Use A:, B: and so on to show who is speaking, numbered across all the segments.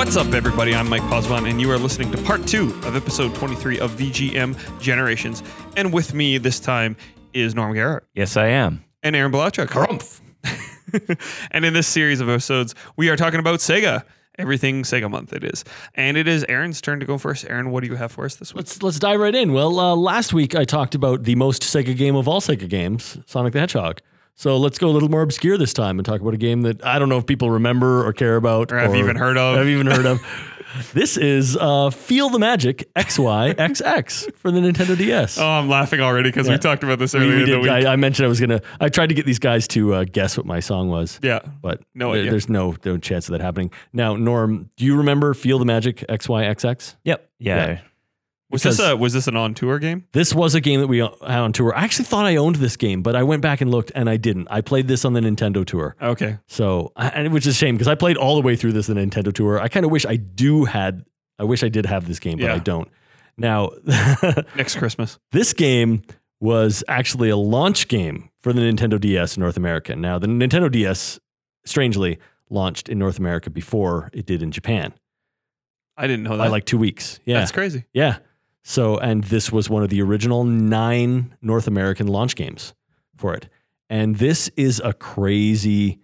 A: What's up, everybody? I'm Mike Posbon, and you are listening to part two of episode 23 of VGM Generations. And with me this time is Norm Garrett
B: Yes, I am.
A: and Aaron Belachuk. Harumph. and in this series of episodes, we are talking about Sega. Everything Sega month it is. And it is Aaron's turn to go first. Aaron, what do you have for us this week?
C: Let's let's dive right in. Well, uh, last week I talked about the most Sega game of all Sega games, Sonic the Hedgehog. So let's go a little more obscure this time and talk about a game that I don't know if people remember or care about
A: Or have even heard of.
C: Have even heard of. This is uh, Feel the Magic XYXX for the Nintendo DS.
A: Oh, I'm laughing already because we talked about this
C: We-
A: earlier
C: we
A: in the
C: did-
A: week.
C: I, I mentioned I was gonna. I tried to get these guys to uh, guess what my song was,
A: yeah.
C: but
A: No
C: there-
A: idea.
C: there's no no chance of that happening. Now, Norm, do you remember Feel the Magic XYXX?
B: Yep. Yeah.
C: Yeah.
A: Was this a was this an on tour game?
C: This was a game that we had on tour. I actually thought I owned this game, but I went back and looked, and I didn't. I played this on the Nintendo tour,
A: Okay.
C: so and which is a shame because I played all the way through this the Nintendo tour. I kind of wish I do had. I wish I did have this game, but
A: Yeah.
C: I don't. Now,
A: Next Christmas.
C: this game was actually a launch game for the Nintendo DS in North America. Now, the Nintendo DS, strangely, launched in North America before it did in Japan
A: I didn't know that.
C: by like two weeks. Yeah,
A: That's crazy.
C: yeah. So, and this was one of the original nine North American launch games for it. And this is a crazy,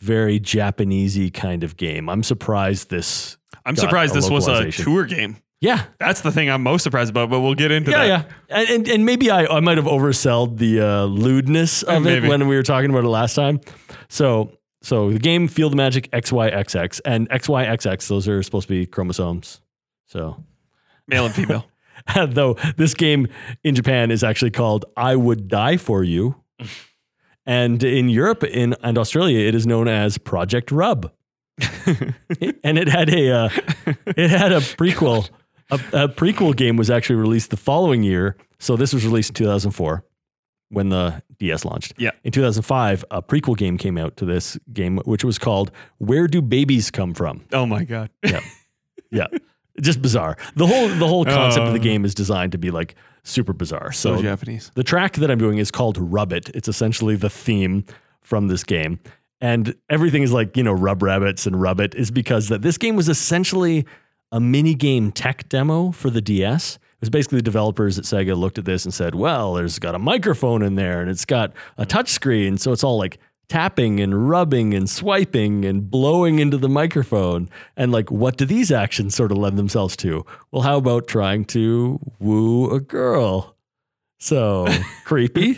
C: very Japanesey kind of game. I'm surprised this.
A: I'm surprised this was a tour game.
C: Yeah.
A: That's the thing I'm most surprised about, but we'll get into
C: Yeah,
A: that.
C: yeah. And, and, and maybe I, I might have oversold the uh, lewdness of
A: Maybe.
C: it when we were talking about it last time. So, so the game Feel the Magic XYXX and XYXX, those are supposed to be chromosomes. So,
A: Male and female.
C: though this game in Japan is actually called I Would Die for You. and in Europe in, and Australia, it is known as Project Rub. and it had a uh, it had a prequel. A, a prequel game was actually released the following year. So this was released in 2004 when the DS launched.
A: Yeah.
C: In 2005, a prequel game came out to this game, which was called Where Do Babies Come From?
A: oh my god.
C: Yeah. Yeah. Just bizarre. The whole the whole concept of the
A: Uh.
C: game is designed to be like super bizarre.
A: So
C: So,
A: Japanese.
C: the track that I'm doing is called Rub It. It's essentially the theme from this game. And everything is like, you know, rub rabbits and rub it is because that this game was essentially a mini game tech demo for the DS. It was basically the developers at Sega looked at this and said, well, there's got a microphone in there and it's got a touch screen. So it's all like tapping and rubbing and swiping and blowing into the microphone. And like, what do these actions sort of lend themselves to? Well, how about trying to woo a girl? So creepy.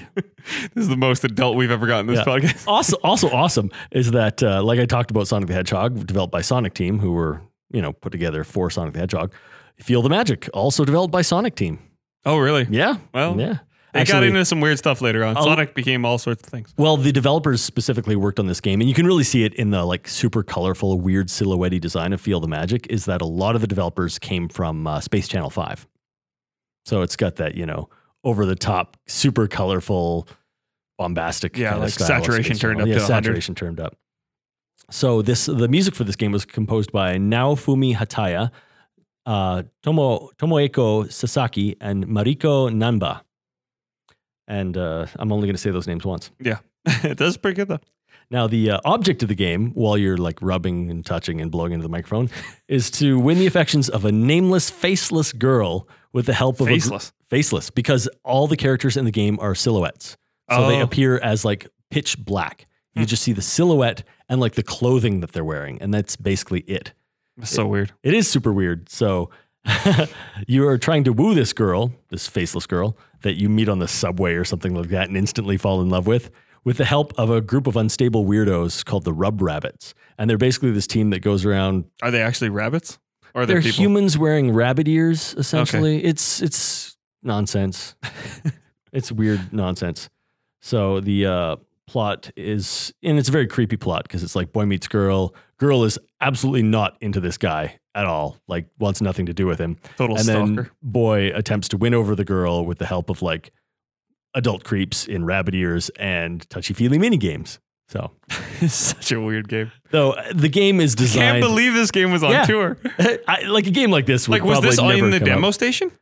A: This is the most adult we've ever gotten this
C: Yeah.
A: podcast.
C: also, also awesome is that, uh, like I talked about Sonic the Hedgehog, developed by Sonic Team, who were, you know, put together for Sonic the Hedgehog. Feel the Magic, also developed by Sonic Team.
A: Oh really?
C: Yeah.
A: Well,
C: yeah.
A: They got into some weird stuff later on.
C: I'll-
A: Sonic became all sorts of things.
C: Well, the developers specifically worked on this game, and you can really see it in the like super colorful, weird silhouette design of Feel the Magic. Is that a lot of the developers came from uh, Space Channel Five, so it's got that you know over the top, super colorful, bombastic.
A: Yeah, like saturation turned up
C: yeah,
A: to 100.
C: saturation turned up. So this the music for this game was composed by Naofumi Hataya, uh, Tomo Tomoko Sasaki, and Mariko Nanba. And uh, I'm only going to say those names once.
A: Yeah. it does pretty good though.
C: Now, the uh, object of the game, while you're like rubbing and touching and blowing into the microphone, is to win the affections of a nameless, faceless girl with the help of a gr-
A: Faceless.
C: faceless, because all the characters in the game are silhouettes, so they
A: Oh.
C: appear as like pitch black. You
A: Hmm.
C: just see the silhouette and like the clothing that they're wearing, and that's basically it.
A: It's so weird.
C: It is super weird. So you are trying to woo this girl, this faceless girl that you meet on the subway or something like that and instantly fall in love with, with the help of a group of unstable weirdos called the Rub Rabbits. And they're basically this team that goes around.
A: Are they actually rabbits? Or are they
C: They're
A: people?
C: humans wearing rabbit ears, essentially. It's it's nonsense. it's weird nonsense. So the uh, plot is, and it's a very creepy plot because it's like boy meets girl. Girl is absolutely not into this guy at all. Like wants nothing to do with him.
A: Total
C: and
A: stalker.
C: then boy attempts to win over the girl with the help of like adult creeps in rabbit ears and touchy feely mini games. So,
A: it's such a weird game.
C: though the game is designed.
A: Can't
C: designed
A: believe this game was on
C: Yeah.
A: tour.
C: I, like a game like this. Would
A: Like, was this in the demo station?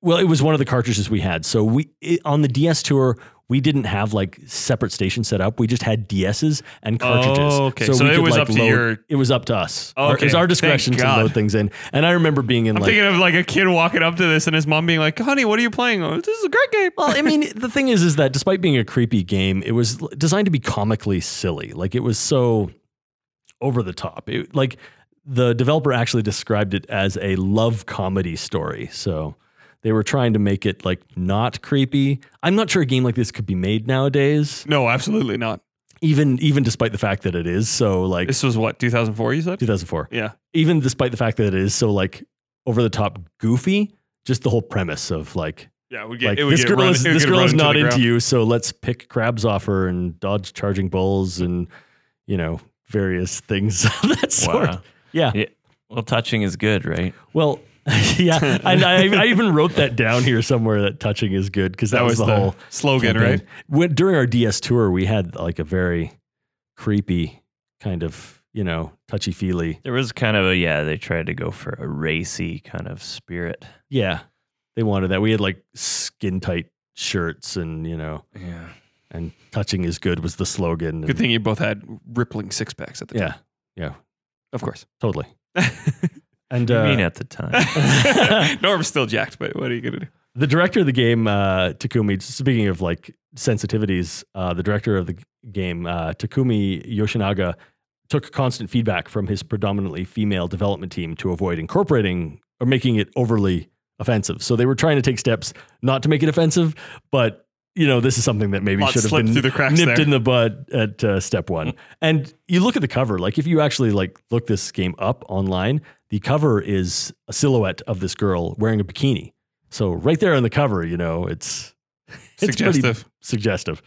C: Well, it was one of the cartridges we had. So we it, on the DS tour, we didn't have like separate stations set up. We just had DSs and cartridges.
A: Oh, okay. So
C: we
A: it was
C: like,
A: up to
C: load-
A: your-
C: It was up to us.
A: Oh,
C: Our- It was our discretion to load things in. And I remember being in
A: I'm
C: like
A: thinking of like a kid walking up to this and his mom being like, "Honey, what are you playing? Oh, this is a great game."
C: Well, I mean, the thing is, is that despite being a creepy game, it was designed to be comically silly. Like it was so over the top. It, like the developer actually described it as a love comedy story. So they were trying to make it like not creepy. I'm not sure a game like this could be made nowadays,
A: no, absolutely not.
C: even even despite the fact that it is so like
A: This was what 2004. You said?
C: 2004.
A: Yeah.
C: Even despite the fact that it is so like over the top goofy, just the whole premise of like
A: Yeah, we get
C: like
A: it
C: this girl
A: run-
C: is this girl is not into
A: ground.
C: you, so let's pick crabs off her and dodge charging bulls and you know various things of that sort.
B: Wow.
C: Yeah.
B: Yeah. Well, touching is good, right?
C: Well, yeah, and I, I even wrote that down here somewhere that touching is good because that,
A: That
C: was,
A: was
C: the,
A: the
C: whole
A: slogan,
C: campaign.
A: right?
C: When, during our DS tour, we had like a very creepy kind of you know touchy feely.
B: There was kind of a yeah. They tried to go for a racy kind of spirit.
C: Yeah, they wanted that. We had like skin tight shirts and you know
B: Yeah.
C: and touching is good was the slogan.
A: Good
C: and-
A: thing you both had rippling six packs at the
C: Yeah,
A: time.
C: yeah,
A: Of course.
C: totally. And uh,
B: mean, at the time.
A: Norm's still jacked, but what are you gonna do?
C: the director of the game, uh, Takumi. Speaking of like sensitivities, uh, the director of the game, uh, Takumi Yoshinaga, took constant feedback from his predominantly female development team to avoid incorporating or making it overly offensive. So they were trying to take steps not to make it offensive, but you know, this is something that maybe should have been
A: through the cracks
C: nipped
A: there.
C: in the bud at uh, step one. and you look at the cover, like if you actually like look this game up online, the cover is a silhouette of this girl wearing a bikini. So right there on the cover, you know, it's it's
A: Suggestive.
C: suggestive.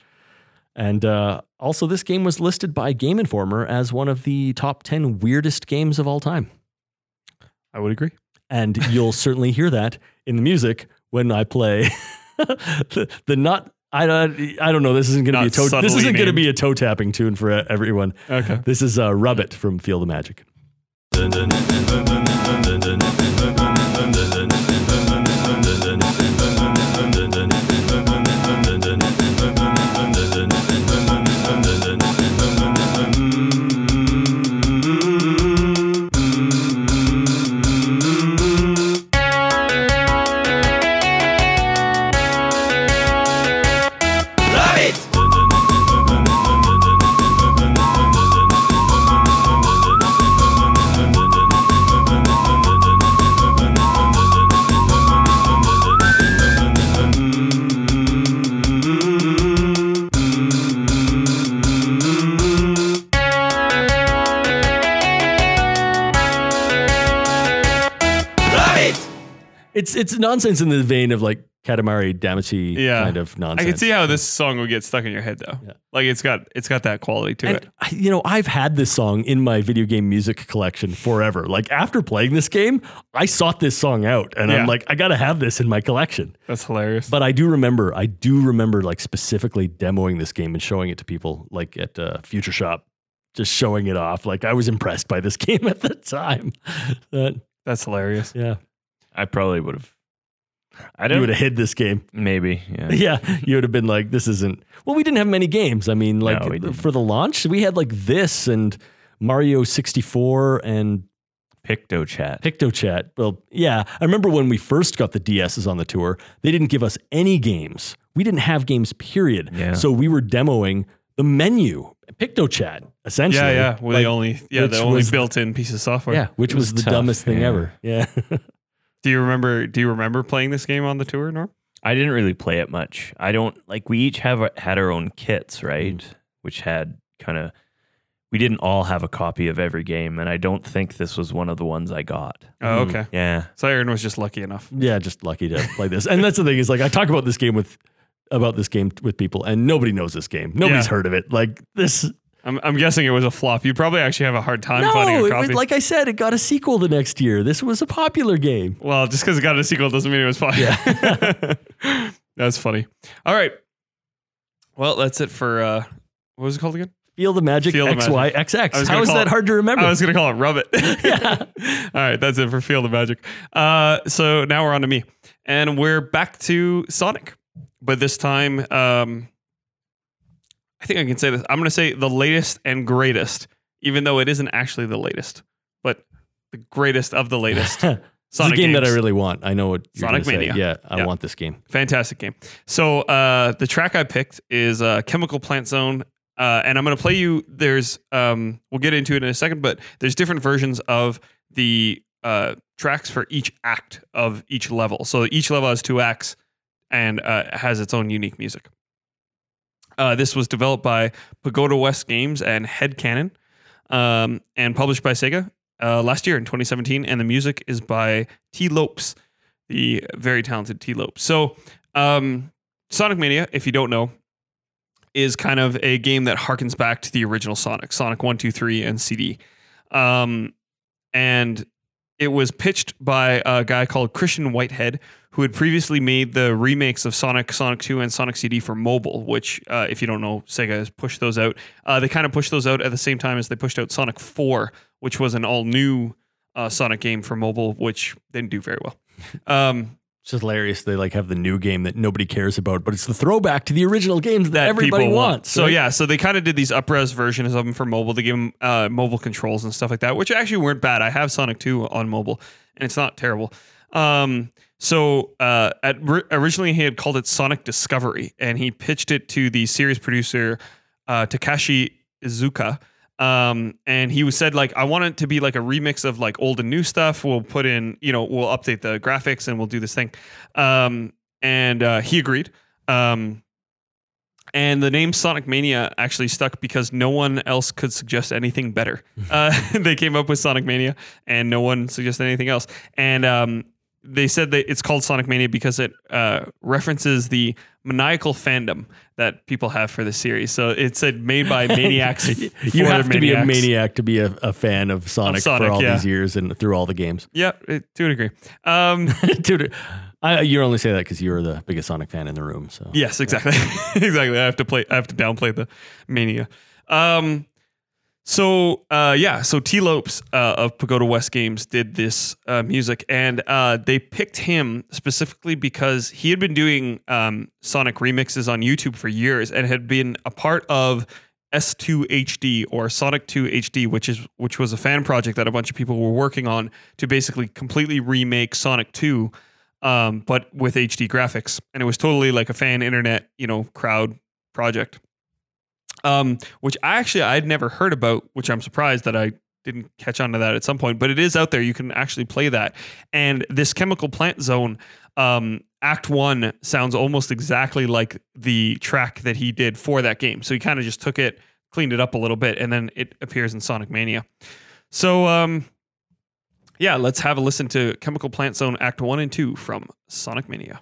C: And uh, also, this game was listed by Game Informer as one of the top 10 weirdest games of all time.
A: I would agree.
C: And you'll certainly hear that in the music when I play the, the not. I don't, I don't know. This isn't going to be a toe. This isn't going to be a toe tapping tune for everyone.
A: Okay.
C: This is uh, Rub It from Feel the Magic. It's it's nonsense in the vein of like Katamari Damacy
A: Yeah.
C: kind of nonsense.
A: I can see how this song would get stuck in your head though.
C: Yeah.
A: Like it's got it's got that quality to
C: And
A: it.
C: I- you know, I've had this song in my video game music collection forever. Like after playing this game, I sought this song out, and
A: Yeah.
C: I'm like, I gotta have this in my collection.
A: That's hilarious.
C: But I do remember, I do remember like specifically demoing this game and showing it to people, like at uh, Future Shop, just showing it off. Like I was impressed by this game at the time.
A: That's hilarious.
C: yeah,
B: I probably would have. I don't.
C: You would have hid this game.
B: maybe. Yeah.
C: yeah, you would have been like, this isn't. Well, we didn't have many games. I mean, like
B: No,
C: for the launch, we had like this and Mario 64 and
B: Picto chat.
C: PictoChat. Well, yeah, I remember when we first got the DSs on the tour, they didn't give us any games. We didn't have games, period.
B: Yeah.
C: So we were demoing the menu, PictoChat, essentially.
A: Yeah, yeah. Well,
C: Like,
A: the only yeah, the only
C: was-
A: built-in piece of software.
C: yeah, which was,
B: was
C: the
B: tough,
C: dumbest thing
B: yeah.
C: ever. Yeah.
A: Do you remember? Do you remember playing this game on the tour, Norm?
B: I didn't really play it much. I don't like. We each have had our own kits, right? Which had kind of. We didn't all have a copy of every game, and I don't think this was one of the ones I got.
A: Oh,
C: Mhm.
A: okay.
B: Yeah.
A: So Aaron was just lucky enough.
C: yeah, just lucky to play this. And that's the thing is like I talk about this game with about this game with people and nobody knows this game. Nobody's
A: Yeah.
C: heard of it. Like this
A: I'm, I'm guessing it was a flop. You probably actually have a hard time finding
C: No,
A: a
C: it
A: copy.
C: was, like I said, it got a sequel the next year. This was a popular game.
A: well, just because it got a sequel doesn't mean it was.
C: Yeah.
A: that's funny. All right. Well, that's it for uh, what was it called again?
C: Feel the magic
A: Feel the
C: XYXX.
A: I was
C: How
A: gonna
C: is
A: call
C: that
A: it-
C: hard to remember?
A: I was gonna call it Rub It.
C: Yeah.
A: All right, that's it for Feel the Magic. Uh, so now we're on to me, and we're back to Sonic, but this time um, I think I can say this. I'm going to say the latest and greatest, even though it isn't actually the latest, but the greatest of the latest.
C: it's a game that I really want. I know what you're
A: Sonic
C: gonna say. Yeah, I
A: Yeah.
C: want this game.
A: Fantastic game. So uh, the track I picked is uh, Chemical Plant Zone. Uh, and I'm going to play you. There's, um, we'll get into it in a second, but there's different versions of the uh, tracks for each act of each level. So each level has two acts and uh, has its own unique music. Uh, this was developed by Pagoda West Games and Headcanon um, and published by Sega uh, last year in 2017. And the music is by T. Lopes, the very talented T. Lopes. So, um, Sonic Mania, if you don't know, is kind of a game that harkens back to the original Sonic, Sonic 1, 2, 3, and CD. Um, and it was pitched by a guy called Christian Whitehead, who had previously made the remakes of Sonic, Sonic 2, and Sonic CD for mobile, which, uh, if you don't know, Sega has pushed those out. Uh, they kind of pushed those out at the same time as they pushed out Sonic 4, which was an all new uh, Sonic game for mobile, which didn't do very well. Um,
C: It's just hilarious. They like have the new game that nobody cares about, but it's the throwback to the original games that,
A: that
C: everybody
A: people want.
C: wants.
A: So
C: right?
A: yeah, so they kind of did these upres versions of them for mobile. They gave them uh, mobile controls and stuff like that, which actually weren't bad. I have Sonic 2 on mobile, and it's not terrible. Um, so uh, at, originally he had called it Sonic Discovery, and he pitched it to the series producer uh, Takashi Iizuka. Um, and he was said like, I want it to be like a remix of like old and new stuff. We'll put in, you know, we'll update the graphics and we'll do this thing. Um, and uh, he agreed. Um, and the name Sonic Mania actually stuck because no one else could suggest anything better. Uh, they came up with Sonic Mania, and no one suggested anything else. And um, they said that it's called Sonic Mania because it uh, references the maniacal fandom that people have for the series. So it said made by maniacs.
C: you have to be a maniac to be a, a fan of Sonic,
A: Sonic,
C: for all
A: yeah.
C: these years and through all the games.
A: Yeah, to a degree. Um,
C: Dude, I, you only say that because you're the biggest Sonic fan in the room. So
A: Yes, exactly. exactly. I have to play I have to downplay the mania. Um so uh yeah, so T Lopes uh, of Pagoda West Games did this uh, music and uh they picked him specifically because he had been doing um Sonic remixes on YouTube for years and had been a part of S2 HD or Sonic 2 HD, which is which was a fan project that a bunch of people were working on to basically completely remake Sonic 2 um, but with HD graphics, and it was totally like a fan internet, you know, crowd project. Um, which I actually I'd never heard about, which I'm surprised that I didn't catch on to that at some point. But it is out there; you can actually play that. And this chemical plant zone, um, Act One sounds almost exactly like the track that he did for that game. So he kind of just took it, cleaned it up a little bit, and then it appears in Sonic Mania. So um, yeah, let's have a listen to Chemical Plant Zone Act 1 and 2 from Sonic Mania.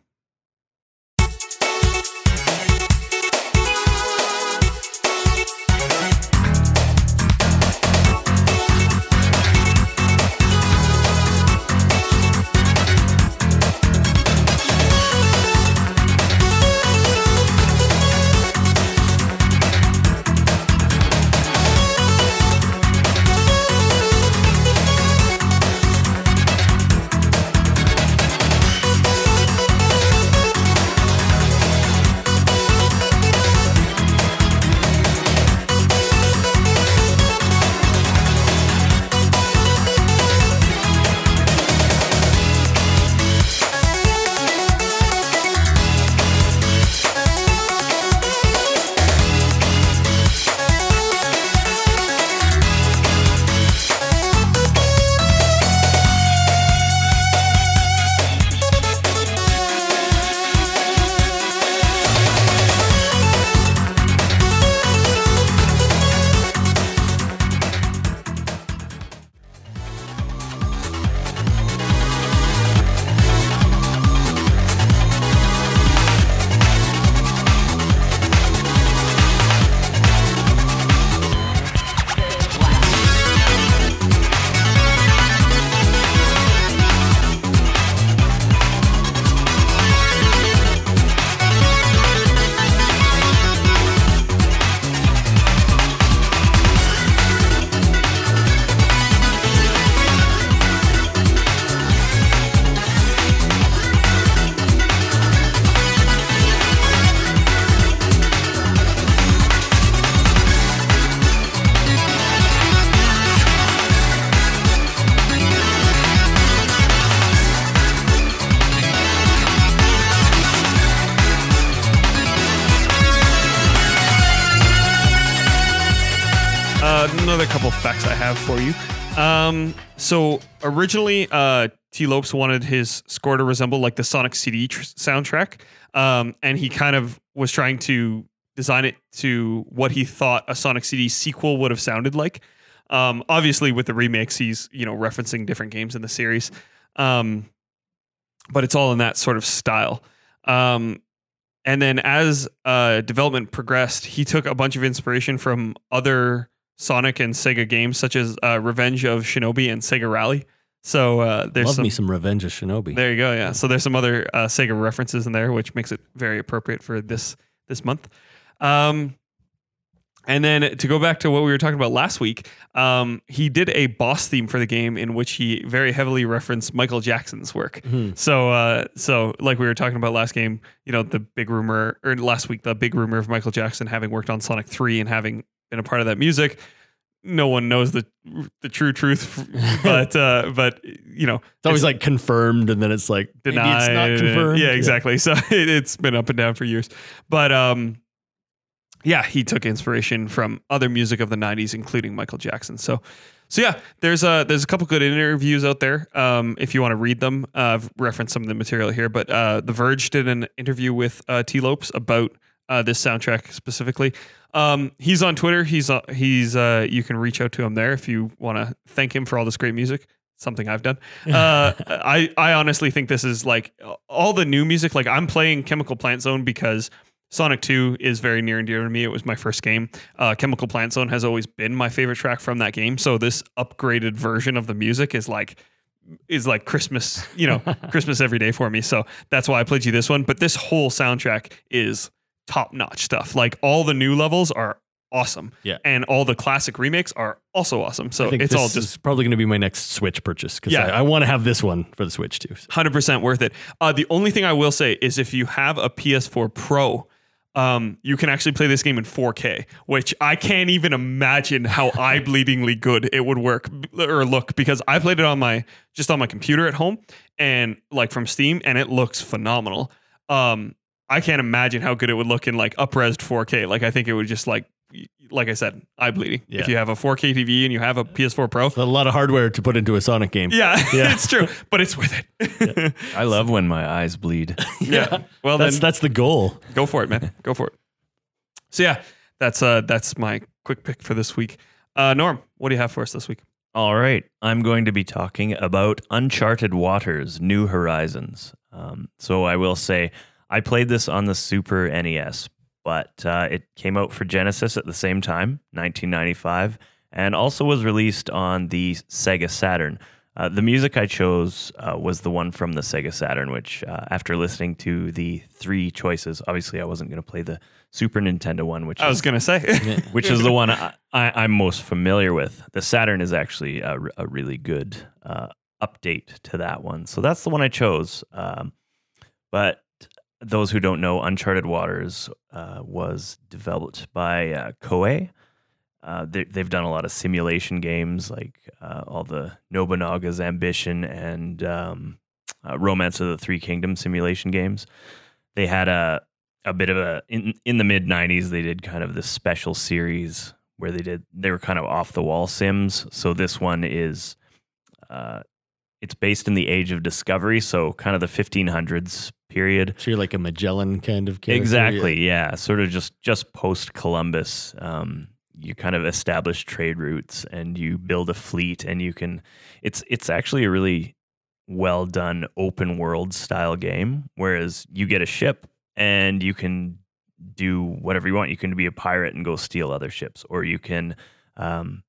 A: So originally, uh, T. Lopes wanted his score to resemble like the Sonic CD tr- soundtrack, um, and he kind of was trying to design it to what he thought a Sonic CD sequel would have sounded like. Um, obviously, with the remakes, he's you know referencing different games in the series, um, but it's all in that sort of style. Um, and then as uh, development progressed, he took a bunch of inspiration from other Sonic and Sega games, such as uh, Revenge of Shinobi and Sega Rally. So uh, there's
C: Love
A: some,
C: me some Revenge of Shinobi.
A: there you go. Yeah. So there's some other uh, Sega references in there, which makes it very appropriate for this this month. Um, and then to go back to what we were talking about last week, um, he did a boss theme for the game in which he very heavily referenced Michael Jackson's work.
C: Mhm.
A: So, uh, so like we were talking about last game, you know, the big rumor or last week, the big rumor of Michael Jackson having worked on Sonic Three and having been a part of that music. No one knows the the true truth, but uh, but you know,
C: It's always like confirmed, and then it's like maybe
A: denied.
C: it's not confirmed.
A: Yeah, exactly. So it, it's been up and down for years. But um, yeah, he took inspiration from other music of the '90s, including Michael Jackson. So, so yeah, there's a there's a couple good interviews out there. Um, if you want to read them, uh, I've referenced some of the material here. But uh, The Verge did an interview with uh, T. Lopes about uh, this soundtrack specifically. Um, he's on Twitter. He's uh, he's uh, you can reach out to him there if you want to thank him for all this great music. Something I've done. Uh, I I honestly think this is like all the new music. Like I'm playing Chemical Plant Zone because Sonic 2 is very near and dear to me. It was my first game. Uh, Chemical Plant Zone has always been my favorite track from that game. So this upgraded version of the music is like is like Christmas, you know, Christmas every day for me. So that's why I played you this one. But this whole soundtrack is top notch stuff. Like all the new levels are awesome.
C: Yeah.
A: And all the classic remakes are also awesome. So it's all just
C: probably going to be my next Switch purchase because
A: Yeah.
C: I, I want to have this one for the Switch too.
A: hundred percent worth it. Uh, the only thing I will say is if you have a PS4 Pro, um, you can actually play this game in 4K, which I can't even imagine how eye-bleedingly good it would work or look because I played it on my just on my computer at home and like from Steam, and it looks phenomenal. Um, I can't imagine how good it would look in like upresed 4K. Like I think it would just like like I said, eye bleeding.
C: Yeah.
A: If you have a 4K TV and you have a PS4 Pro,
C: A lot of hardware to put into a Sonic game.
A: yeah,
C: Yeah.
A: it's true, but it's worth it.
B: I love when my eyes bleed.
A: yeah. Well,
C: That's
A: then
C: that's the goal.
A: go for it, man. Go for it. So yeah, that's uh that's my quick pick for this week. Uh Norm, what do you have for us this week?
B: All right. I'm going to be talking about Uncharted Waters New Horizons. Um, so I will say, I played this on the Super NES, but uh, it came out for Genesis at the same time, 1995, and also was released on the Sega Saturn. Uh, the music I chose uh, was the one from the Sega Saturn, which, uh, after listening to the three choices, obviously I wasn't going to play the Super Nintendo one, which
A: I was gonna say.
B: which is the one I, I, I'm most familiar with. The Saturn is actually a really good uh, update to that one. So that's the one I chose. Um, but those who don't know, Uncharted Waters uh, was developed by uh, Koei. Uh, they, they've done a lot of simulation games like uh, all the Nobunaga's Ambition and um, uh, Romance of the Three Kingdoms simulation games. They had a a bit of a in in the mid '90s. They did kind of this special series where they did they were kind of off the wall sims. So this one is, uh, it's based in the Age of Discovery, so kind of the 1500s period.
C: So you're like a Magellan kind of character.
B: Exactly, yeah. Sort of just just post Columbus. Um, you kind of establish trade routes and you build a fleet, and you can. It's it's actually a really well done open world style game. Whereas you get a ship and you can do whatever you want. You can be a pirate and go steal other ships, or you can. Um,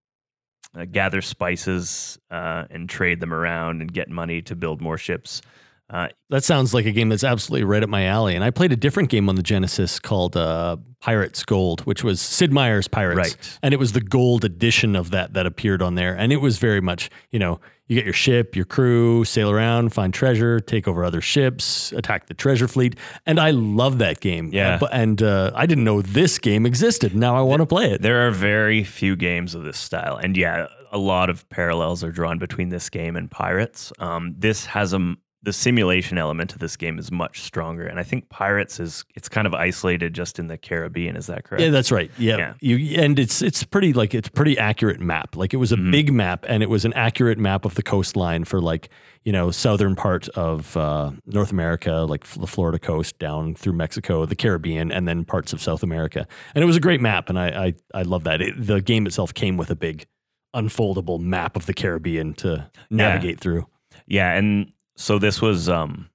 B: uh, gather spices uh, and trade them around and get money to build more ships. Uh,
C: That sounds like a game that's absolutely right up my alley. And I played a different game on the Genesis called uh, Pirates Gold, which was Sid Meier's Pirates.
B: Right.
C: And it was the gold edition of that that appeared on there. And it was very much, you know, you get your ship, your crew, sail around, find treasure, take over other ships, attack the treasure fleet. And I love that game.
B: Yeah.
C: And uh, I didn't know this game existed. Now I want to play it.
B: There are very few games of this style, and yeah, a lot of parallels are drawn between this game and Pirates. Um, this has a the simulation element of this game is much stronger, and I think Pirates is it's kind of isolated just in the Caribbean. Is that correct?
C: Yeah, that's right. Yeah.
B: Yeah.
C: You and it's it's pretty like it's pretty accurate map. Like it was a
B: Mhm.
C: big map and it was an accurate map of the coastline for like, you know, southern part of uh, North America, like the Florida coast down through Mexico, the Caribbean, and then parts of South America. And it was a great map and I I, I love that. It, the game itself came with a big unfoldable map of the Caribbean to navigate through.
B: Yeah, and so this was um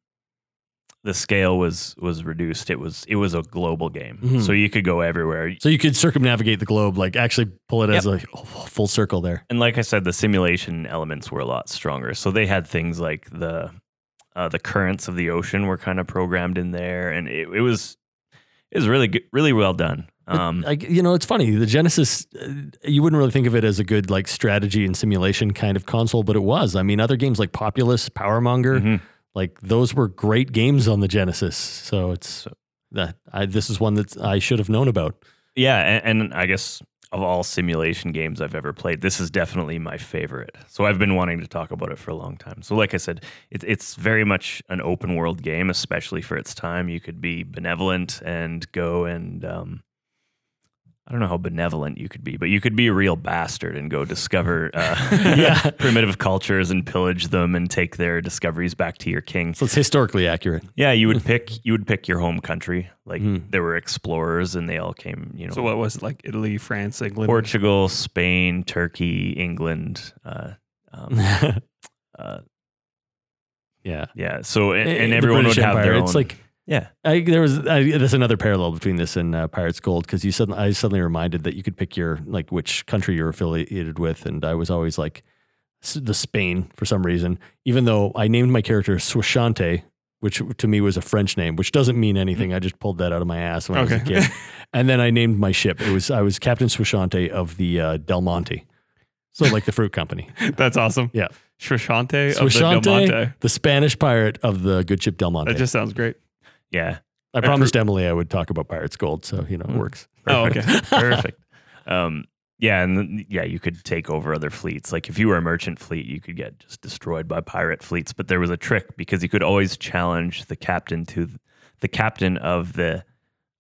B: the scale was was reduced. It was it was a global game,
C: Mhm.
B: so you could go everywhere.
C: So you could circumnavigate the globe, like actually pull it as a full circle there.
B: And like I said, the simulation elements were a lot stronger. So they had things like the uh, the currents of the ocean were kind of programmed in there, and it, it was it was really good, really well done. Um,
C: I, you know, it's funny. The Genesis, uh, you wouldn't really think of it as a good like strategy and simulation kind of console, but it was. I mean, other games like Populous, Powermonger,
B: mhm.
C: like those were great games on the Genesis. So it's that I, this is one that I should have known about.
B: Yeah, and, and I guess of all simulation games I've ever played, this is definitely my favorite. So I've been wanting to talk about it for a long time. So, like I said, it, it's very much an open world game, especially for its time. You could be benevolent and go and um, I don't know how benevolent you could be, but you could be a real bastard and go discover uh, primitive cultures and pillage them and take their discoveries back to your king.
C: So it's historically accurate.
B: Yeah, you would pick you would pick your home country. Like
C: Mm.
B: there were explorers and they all came, you know,
A: So what was it like? Italy, France, England.
B: Portugal, Spain, Turkey, England. Uh, um, uh,
C: yeah.
B: yeah. So and, and everyone
C: British
B: would have
C: Empire,
B: their
C: It's
B: own.
C: like
B: yeah,
C: I, there was I, there's another parallel between this and uh, Pirates Gold because you suddenly I suddenly reminded that you could pick your like which country you're affiliated with, and I was always like the Spain for some reason, even though I named my character Swashante, which to me was a French name, which doesn't mean anything. I just pulled that out of my ass when I was a kid, and then I named my ship. It was I was Captain Swashante of the uh, Del Monte, so like the fruit company,
A: That's awesome.
C: Yeah.
A: Swashante of the Del
C: Swashante,
A: Monte.
C: the Spanish pirate of the good ship Del Monte.
A: That just sounds great.
B: Yeah.
C: I promised Emily I would talk about Pirates Gold, so you know it
B: Mm.
C: works.
A: Oh, okay.
B: Perfect. Um, yeah, and yeah, you could take over other fleets. Like if you were a merchant fleet, you could get just destroyed by pirate fleets. But there was a trick because you could always challenge the captain to the captain of the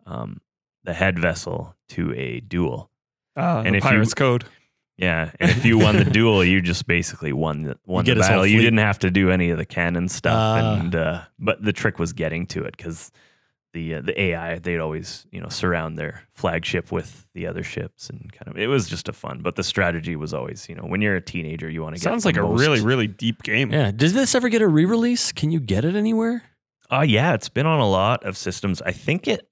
B: um, the head vessel to a duel.
A: Uh,
B: And
A: the
B: if you-
A: Pirates Code.
B: Yeah, and if you won the duel, you just basically won the won the battle. You didn't have to do any of the cannon stuff,
C: Ah.
B: and uh, but the trick was getting to it because the uh, the AI they'd always you know surround their flagship with the other ships and kind of it was just a fun. But the strategy was always you know when you're a teenager you want to get
A: Sounds
B: the
A: like a really, really deep game.
C: Yeah. Does this ever get a re-release? Can you get it anywhere?
B: Uh, yeah, it's been on a lot of systems. I think it.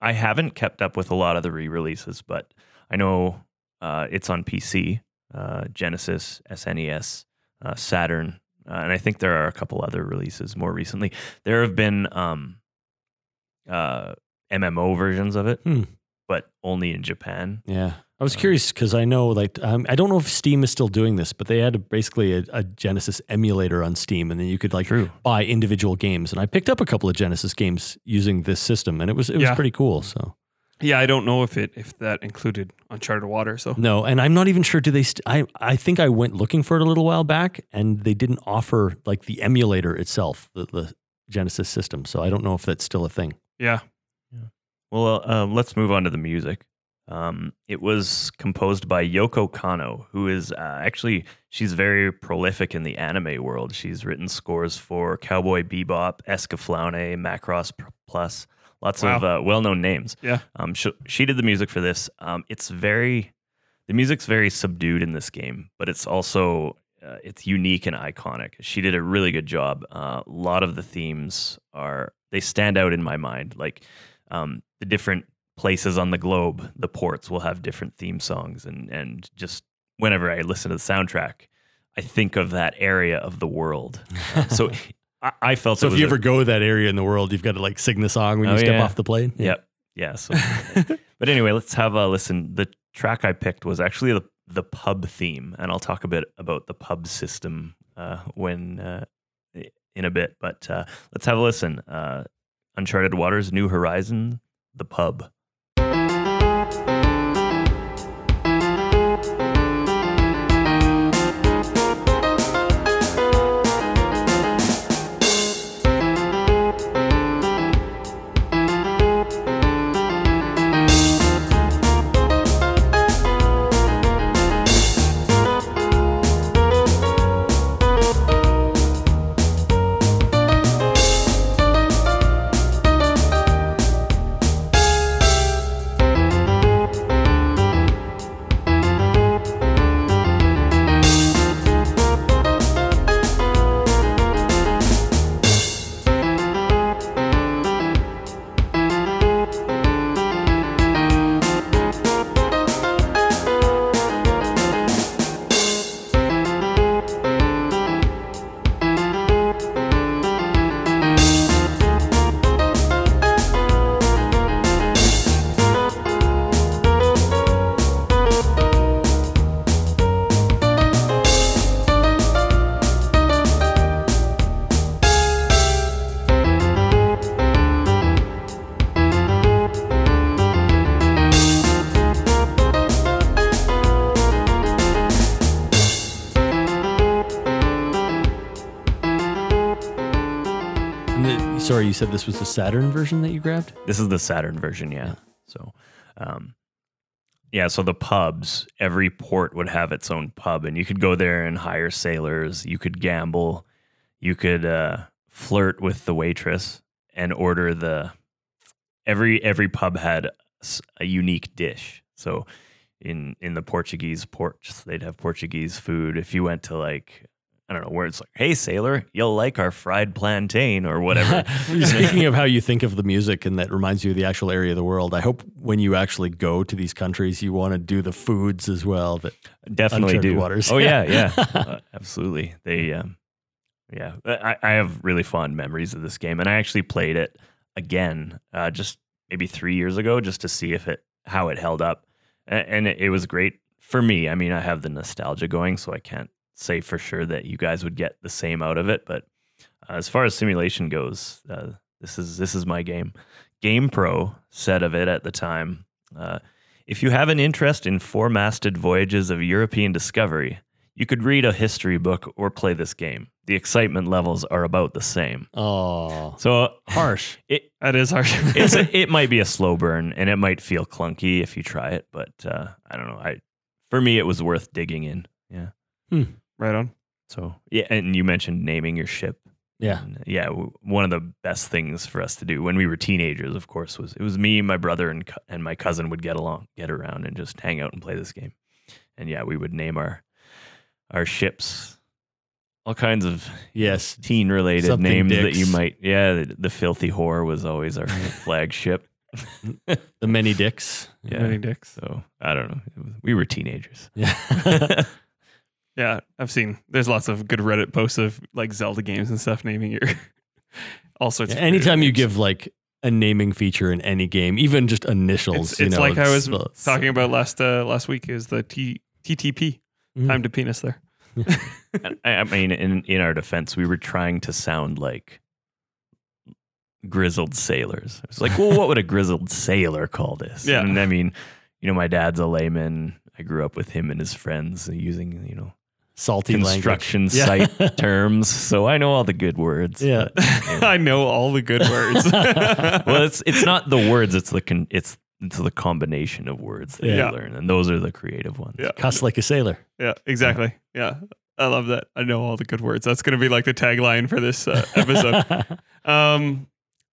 B: I haven't kept up with a lot of the re-releases, but I know uh, it's on PC, uh, Genesis, SNES, uh, Saturn, uh, and I think there are a couple other releases more recently. There have been um, uh, MMO versions of it,
C: Hmm.
B: but only in Japan.
C: Yeah. I was
B: Uh,
C: curious because I know, like, um, I don't know if Steam is still doing this, but they had a, basically a, a Genesis emulator on Steam, and then you could like
B: True.
C: buy individual games. And I picked up a couple of Genesis games using this system, and it was it was
A: Yeah.
C: pretty cool. So
A: Yeah, I don't know if it if that included Uncharted Water. So
C: no, and I'm not even sure. Do they? St- I I think I went looking for it a little while back, and they didn't offer like the emulator itself, the, the Genesis system. So I don't know if that's still a thing.
A: yeah,
B: Well, uh, let's move on to the music. Um, it was composed by Yoko Kanno, who is uh, actually she's very prolific in the anime world. She's written scores for Cowboy Bebop, Escaflowne, Macross Plus, lots of uh, well-known names.
A: Yeah.
B: Um, she, she did the music for this. Um, it's very, the music's very subdued in this game, but it's also uh, it's unique and iconic. She did a really good job. Uh, a lot of the themes are they stand out in my mind, like um, the different places on the globe, the ports will have different theme songs, and and just whenever I listen to the soundtrack, I think of that area of the world. so I, I felt
C: So if you
B: a-
C: ever go to that area in the world, you've got to like sing the song when you
B: Oh,
C: step
B: yeah.
C: off the plane.
B: Yep. Yeah. So, but anyway, let's have a listen. The track I picked was actually the the pub theme, and I'll talk a bit about the pub system uh, when uh, in a bit. But uh, let's have a listen. Uh, Uncharted Waters, New Horizon, the pub.
C: Said this was the Saturn version that you grabbed?
B: This is the Saturn version, yeah. So, um, yeah, so the pubs, every port would have its own pub, and you could go there and hire sailors. You could gamble. You could uh, flirt with the waitress and order the. Every every pub had a unique dish. So, in in the Portuguese ports, they'd have Portuguese food. If you went to like I don't know where it's like, hey sailor, you'll like our fried plantain or whatever.
C: Speaking of how you think of the music and that reminds you of the actual area of the world, I hope when you actually go to these countries, you want to do the foods as well. That
B: Definitely do.
C: Waters.
B: Oh yeah, yeah, Uh, absolutely. They, um, yeah, I, I have really fond memories of this game, and I actually played it again uh, just maybe three years ago, just to see if it how it held up, and, and it, it was great for me. I mean, I have the nostalgia going, so I can't say for sure that you guys would get the same out of it, but uh, as far as simulation goes, uh, this is this is my game. GamePro said of it at the time. Uh, if you have an interest in four masted voyages of European discovery, you could read a history book or play this game. The excitement levels are about the same.
C: oh,
B: So
C: harsh.
B: it
A: That is harsh.
B: it's a, it might be a slow burn and it might feel clunky if you try it, but uh, I don't know. I for me it was worth digging in. Yeah.
A: Right on.
B: So yeah, and you mentioned naming your ship.
C: Yeah.
B: And, yeah, w- one of the best things for us to do when we were teenagers, of course, was it was me, my brother, and cou- and my cousin would get along, get around, and just hang out and play this game. And yeah, we would name our our ships all kinds of
C: Yes.
B: teen related
C: Something
B: names that you might. Yeah, the, the filthy whore was always our flagship.
C: The many dicks.
B: Yeah.
A: Many dicks.
B: So I don't know. It was, we were teenagers.
C: Yeah.
A: Yeah, I've seen. There's lots of good Reddit posts of like Zelda games and stuff naming your all sorts. of
C: Anytime you
A: names.
C: give like a naming feature in any game, even just initials,
A: it's,
C: you
A: it's
C: know,
A: like I was
C: it's-
A: talking about last uh, last week is the T, TTP
C: Mhm.
A: time to penis there.
B: I, I mean, in in our defense, we were trying to sound like grizzled sailors. It's like, well, what would a grizzled sailor call this?
A: Yeah.
B: and I mean, you know, my dad's a layman. I grew up with him and his friends using, you know,
C: salty
B: construction
C: language. Yeah.
B: site terms, so I know all the good words.
C: Yeah.
A: I know all the good words.
B: well, it's it's not the words; it's the con- it's it's the combination of words that
A: Yeah.
B: you learn, and those are the creative ones.
A: Yeah.
C: Cuss like a sailor.
A: Yeah, exactly. Yeah. I love that. I know all the good words. That's going to be like the tagline for this uh, episode. um,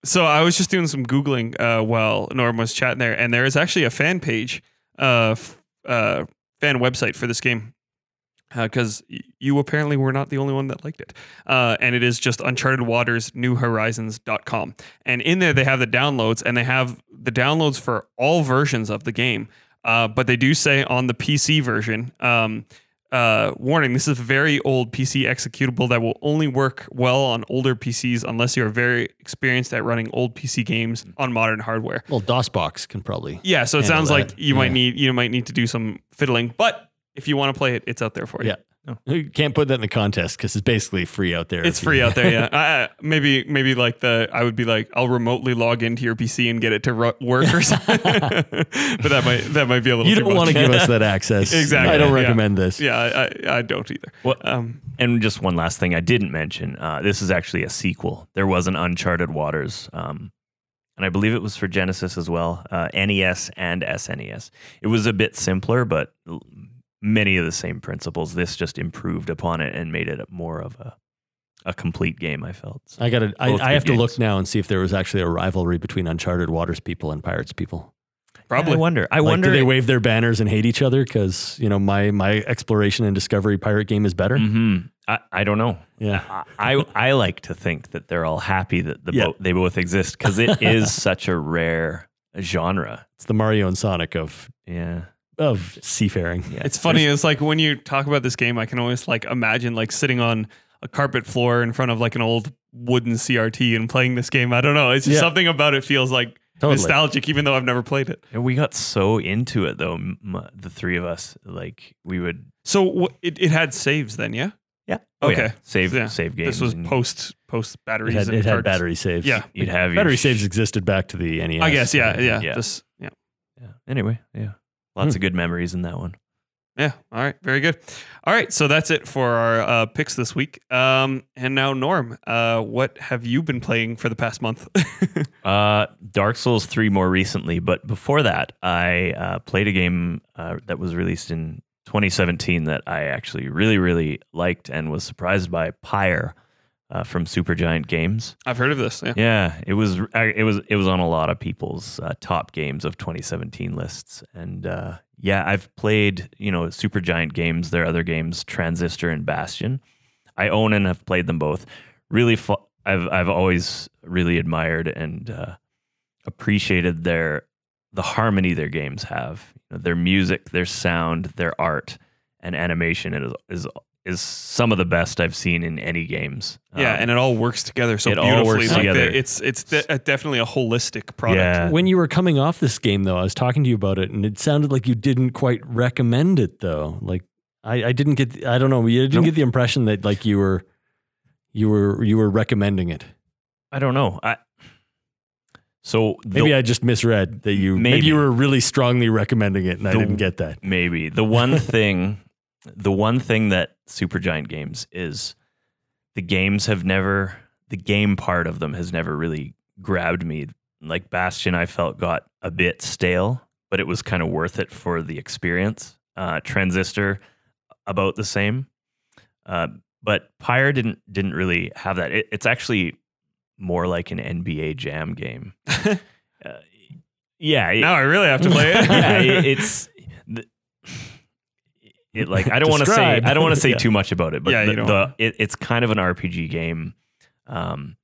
A: so I was just doing some Googling uh, while Norm was chatting there, and there is actually a fan page, uh, f- uh, fan website for this game. Because you apparently were not the only one that liked it. Uh, and it is just Uncharted Waters New Horizons.com. And in there, they have the downloads, and they have the downloads for all versions of the game. Uh, but they do say on the PC version, um, uh, warning, this is a very old PC executable that will only work well on older PCs unless you're very experienced at running old PC games on modern hardware.
C: well, DOSBox can probably.
A: Yeah, so it sounds like
C: that.
A: you might need you might need to do some fiddling, but if you want to play it, it's out there for you.
C: Yeah. You can't put that in the contest because it's basically free out there.
A: It's
C: if you-
A: free out there, yeah. I, I- maybe, maybe like the I would be like, I'll remotely log into your PC and get it to ru- work or something. but that might that might be a little.
C: You don't want to give us that access.
A: Exactly,
C: I don't
A: yeah.
C: recommend this.
A: Yeah, I, I, I don't either.
B: Well,
A: Um,
B: and just one last thing I didn't mention. Uh, this is actually a sequel. There was an Uncharted Waters, um, and I believe it was for Genesis as well, uh, NES and SNES. It was a bit simpler, but l- many of the same principles. This just improved upon it and made it more of a a complete game. I felt. So,
C: I gotta. I, I have
B: good
C: to look now and see if there was actually a rivalry between Uncharted Waters people and Pirates people.
A: probably.
B: I wonder. I
C: Like,
B: wonder.
C: do they wave their banners and hate each other? Because you know, my my exploration and discovery pirate game is better.
B: Mhm. I, I don't know.
C: Yeah.
B: I I like to think that they're all happy that the
C: Yeah.
B: bo- they both exist because it is such a rare genre.
C: It's the Mario and Sonic of
B: Yeah.
C: Of seafaring.
B: Yeah.
A: It's funny. It's like when you talk about this game, I can always like imagine like sitting on a carpet floor in front of like an old wooden CRT and playing this game. I don't know. It's just
C: Yeah.
A: something about it feels like
C: Totally.
A: nostalgic, even though I've never played it.
B: And we got so into it though, m- m- the three of us. Like we would.
A: So wh- it, it had saves then, yeah.
B: Yeah.
A: Oh, okay.
B: Save
A: Yeah.
B: save games.
A: This was
B: and
A: post post
C: It
A: batteries.
C: had,
A: and
C: it had battery saves.
A: Yeah.
B: You'd have
C: battery
B: your
C: saves existed back to the NES.
A: I guess. Yeah. Yeah.
B: Yeah.
A: This. Yeah.
B: Yeah. Anyway, yeah. Lots
C: Hmm.
B: of good memories in that one.
A: Yeah. All right. Very good. All right. So that's it for our uh, picks this week. Um, and now, Norm, uh, what have you been playing for the past month?
B: Uh, Dark Souls 3 more recently, but before that, I uh, played a game uh, that was released in 2017 that I actually really, really liked and was surprised by Pyre uh, from Supergiant Games.
A: I've heard of this. Yeah.
B: Yeah, it was it was it was on a lot of people's uh, top games of 2017 lists, and uh, yeah, I've played you know Supergiant Games, their other games, Transistor and Bastion. I own and have played them both. Really, fu- I've I've always really admired and uh, appreciated their the harmony their games have, you know, their music, their sound, their art, and animation is is is some of the best I've seen in any games.
A: Yeah,
B: Um,
A: and it all works together so
B: it all
A: beautifully.
B: works
A: like the-
B: together.
A: it's it's de- definitely a holistic product.
B: Yeah.
C: When you were coming off this game, though, I was talking to you about it, and it sounded like you didn't quite recommend it, though. Like I, I didn't get, I don't know, you didn't
B: Nope.
C: get the impression that like you were, you were, you were recommending it.
B: I don't know. I so the,
C: Maybe I just misread that you. Maybe,
B: Maybe.
C: you were really strongly recommending it, and I didn't get that.
B: maybe the one thing, the one thing that Supergiant Games is, the games have never, the game part of them has never really grabbed me. Like Bastion, I felt got a bit stale, but it was kind of worth it for the experience. Uh, Transistor, about the same, uh, but Pyre didn't didn't really have that. It, it's actually more like an NBA Jam game. Uh, yeah, it-
A: now I really have to play it.
B: yeah, it, it's it like I don't want to say I don't want to say
C: Yeah.
B: too much about it, but
A: Yeah,
B: the, the it, it's kind of an RPG game, um,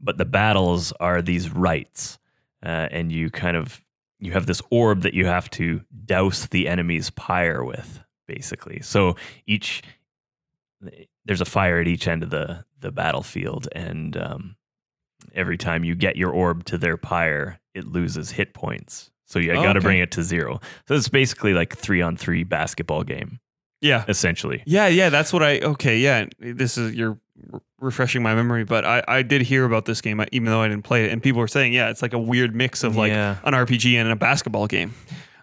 B: but the battles are these rites, uh, and you kind of you have this orb that you have to douse the enemy's pyre with, basically. So each there's a fire at each end of the the battlefield, and um, every time you get your orb to their pyre, it loses hit points. So you
A: Oh,
B: got to
A: okay.
B: bring it to zero. So it's basically like three on three basketball game,
A: yeah.
B: essentially.
A: Yeah, yeah, that's what I. Okay, yeah, this is you're refreshing my memory, but I I did hear about this game uh, even though I didn't play it, and people were saying, yeah, it's like a weird mix of like
B: yeah,
A: an RPG and a basketball game,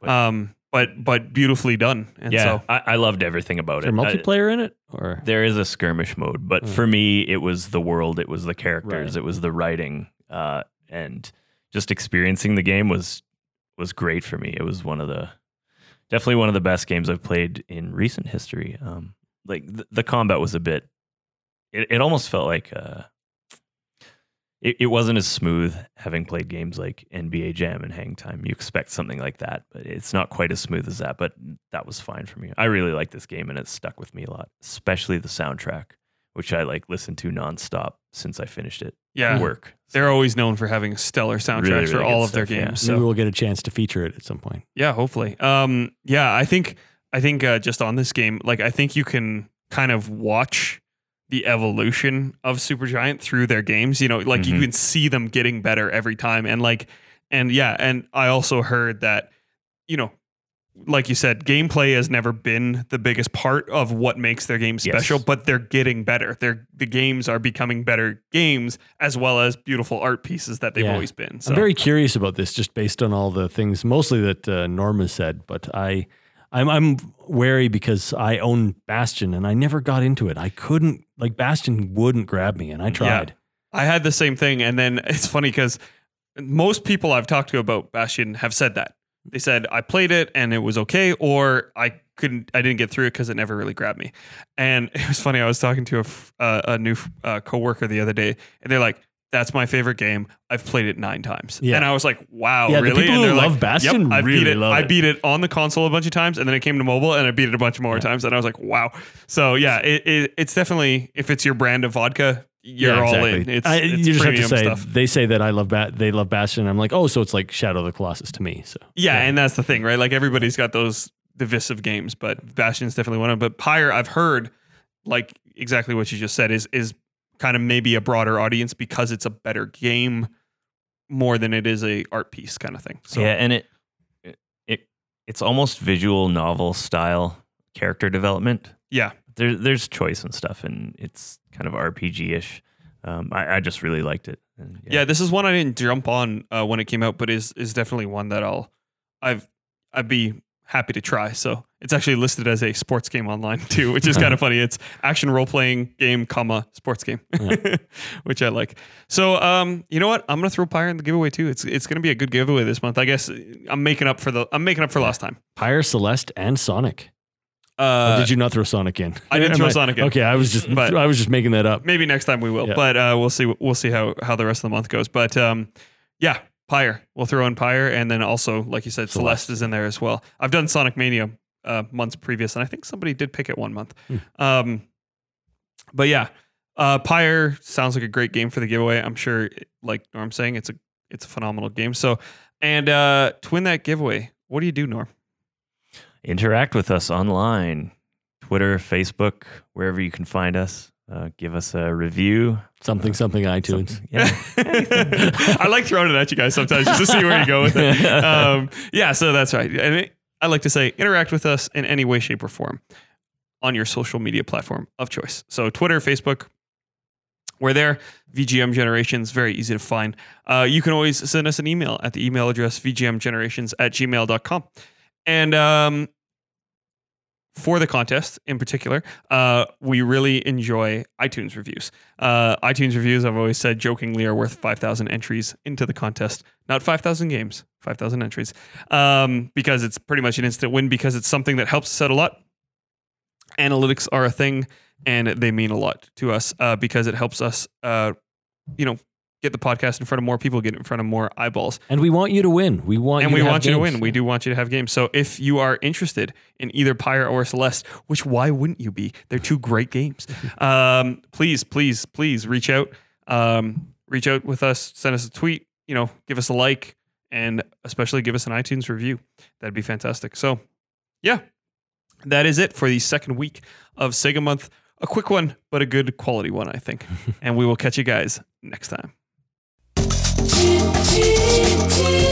B: But-
A: um, but but beautifully done. And
B: yeah.
A: so
B: I, I loved everything about
C: Is there
B: it. I-
C: multiplayer in it, or
B: there is a skirmish mode, but
C: Hmm.
B: for me, it was the world, it was the characters,
C: Right.
B: it was the writing, uh, and just experiencing the game was was great for me. It was one of the definitely one of the best games I've played in recent history. Um, like the, the combat was a bit, it, it almost felt like uh, it, it wasn't as smooth having played games like NBA Jam and Hang Time. You expect something like that, but it's not quite as smooth as that. But that was fine for me. I really like this game and it's stuck with me a lot, especially the soundtrack, which I like listened to nonstop since I finished it.
A: yeah,
B: work.
A: They're always known for having stellar soundtracks
B: Really,
A: for all of their
B: stuff, yeah.
A: games.
C: maybe we'll get a chance to feature it at some point.
A: yeah, hopefully. Um, yeah, I think I think uh, just on this game, like I think you can kind of watch the evolution of Supergiant through their games. You know, like you
B: Mhm.
A: can see them getting better every time, and like, and yeah, and I also heard that, you know, like you said, gameplay has never been the biggest part of what makes their games
B: Yes.
A: special, but they're getting better. They're the games are becoming better games as well as beautiful art pieces that they've
C: Yeah.
A: always been. So
C: I'm very curious about this, just based on all the things, mostly that uh, Norma said. But I, I'm, I'm wary because I own Bastion, and I never got into it. I couldn't, like, Bastion wouldn't grab me, and I tried.
A: I had the same thing, and then it's funny because most people I've talked to about Bastion have said that they said I played it and it was okay, or I couldn't, I didn't get through it because it never really grabbed me. And it was funny. I was talking to a uh, a new uh, coworker the other day, and they're like. That's my favorite game. I've played it nine times,
C: Yeah.
A: and I was like, "Wow,
C: Yeah, the
A: really?"
C: people
A: and
C: who
A: they're
C: love
A: like,
C: Bastion
A: "Yep, I
C: really
A: beat it.
C: love
A: I
C: it."
A: beat it on the console a bunch of times, and then it came to mobile, and I beat it a bunch more
C: Yeah.
A: times. And I was like, "Wow!" So yeah, it, it, it's definitely if it's your brand of vodka, you're
C: Yeah,
A: all
C: exactly.
A: in. It's,
C: I,
A: it's
C: you just have to say
A: stuff.
C: they say that I love ba- they love Bastion. I'm like, oh, so it's like Shadow of the Colossus to me. So
A: Yeah, and that's the thing, right? Like everybody's got those divisive games, but Bastion's definitely one of them. But Pyre, I've heard like exactly what you just said is is kind of maybe a broader audience because it's a better game more than it is a art piece kind of thing. So
B: yeah, and it, it it it's almost visual novel style character development.
A: yeah.
B: There, there's choice and stuff, and it's kind of RPG ish. Um, I, I just really liked it. And
A: yeah, This is one I didn't jump on uh, when it came out, but is is definitely one that I'll I've I'd be happy to try. So it's actually listed as a sports game online too, which is kind of funny. It's action role playing game, comma sports game, which I like. So um, you know what? I'm gonna throw Pyre in the giveaway too. It's it's gonna be a good giveaway this month. I guess I'm making up for the I'm making up for last time.
C: Pyre, Celeste, and Sonic.
A: Uh,
C: Or did you not throw Sonic in?
A: I didn't
C: Am
A: throw Sonic in.
C: Okay, I was just
A: But-
C: I was just making that up.
A: maybe next time we will,
C: Yeah.
A: but uh, we'll see. We'll see how how the rest of the month goes. But um, yeah, Pyre. We'll throw in Pyre, and then also, like you said, Celeste,
C: Celeste.
A: is in there as well. I've done Sonic Mania uh, months previous, and I think somebody did pick it one month.
C: Hmm.
A: Um, but yeah, uh, Pyre sounds like a great game for the giveaway. I'm sure, like Norm's saying, it's a it's a phenomenal game. So, and uh, to win that giveaway, what do you do, Norm?
B: Interact with us online, Twitter, Facebook, wherever you can find us. Uh, give us a review.
C: Something something iTunes.
B: Something- Yeah.
A: I like throwing it at you guys sometimes just to see where you go with it. Um, yeah, so that's right. And it, I like to say interact with us in any way, shape, or form on your social media platform of choice. So Twitter, Facebook, we're there. VGM Generations, very easy to find. Uh, you can always send us an email at the email address vgmgenerations at gmail.com. And um, for the contest in particular, uh, we really enjoy iTunes reviews. Uh, iTunes reviews, I've always said jokingly, are worth 5,000 entries into the contest. Not 5,000 games, 5,000 entries. Um, because it's pretty much an instant win because it's something that helps us out a lot. Analytics are a thing and they mean a lot to us uh, because it helps us, uh, you know, get the podcast in front of more people, get it in front of more eyeballs
C: And we want you to win. We want
A: and
C: you
A: we want you to win. We do want you to have games. So if you are interested in either Pyre or Celeste, which why wouldn't you be? They're two great games. um, please, please, please reach out. Um, reach out with us. Send us a tweet. You know, give us a like, and especially give us an iTunes review. That'd be fantastic. So, yeah, that is it for the second week of Sega Month. A quick one, but a good quality one, I think. and we will catch you guys next time.
D: G G G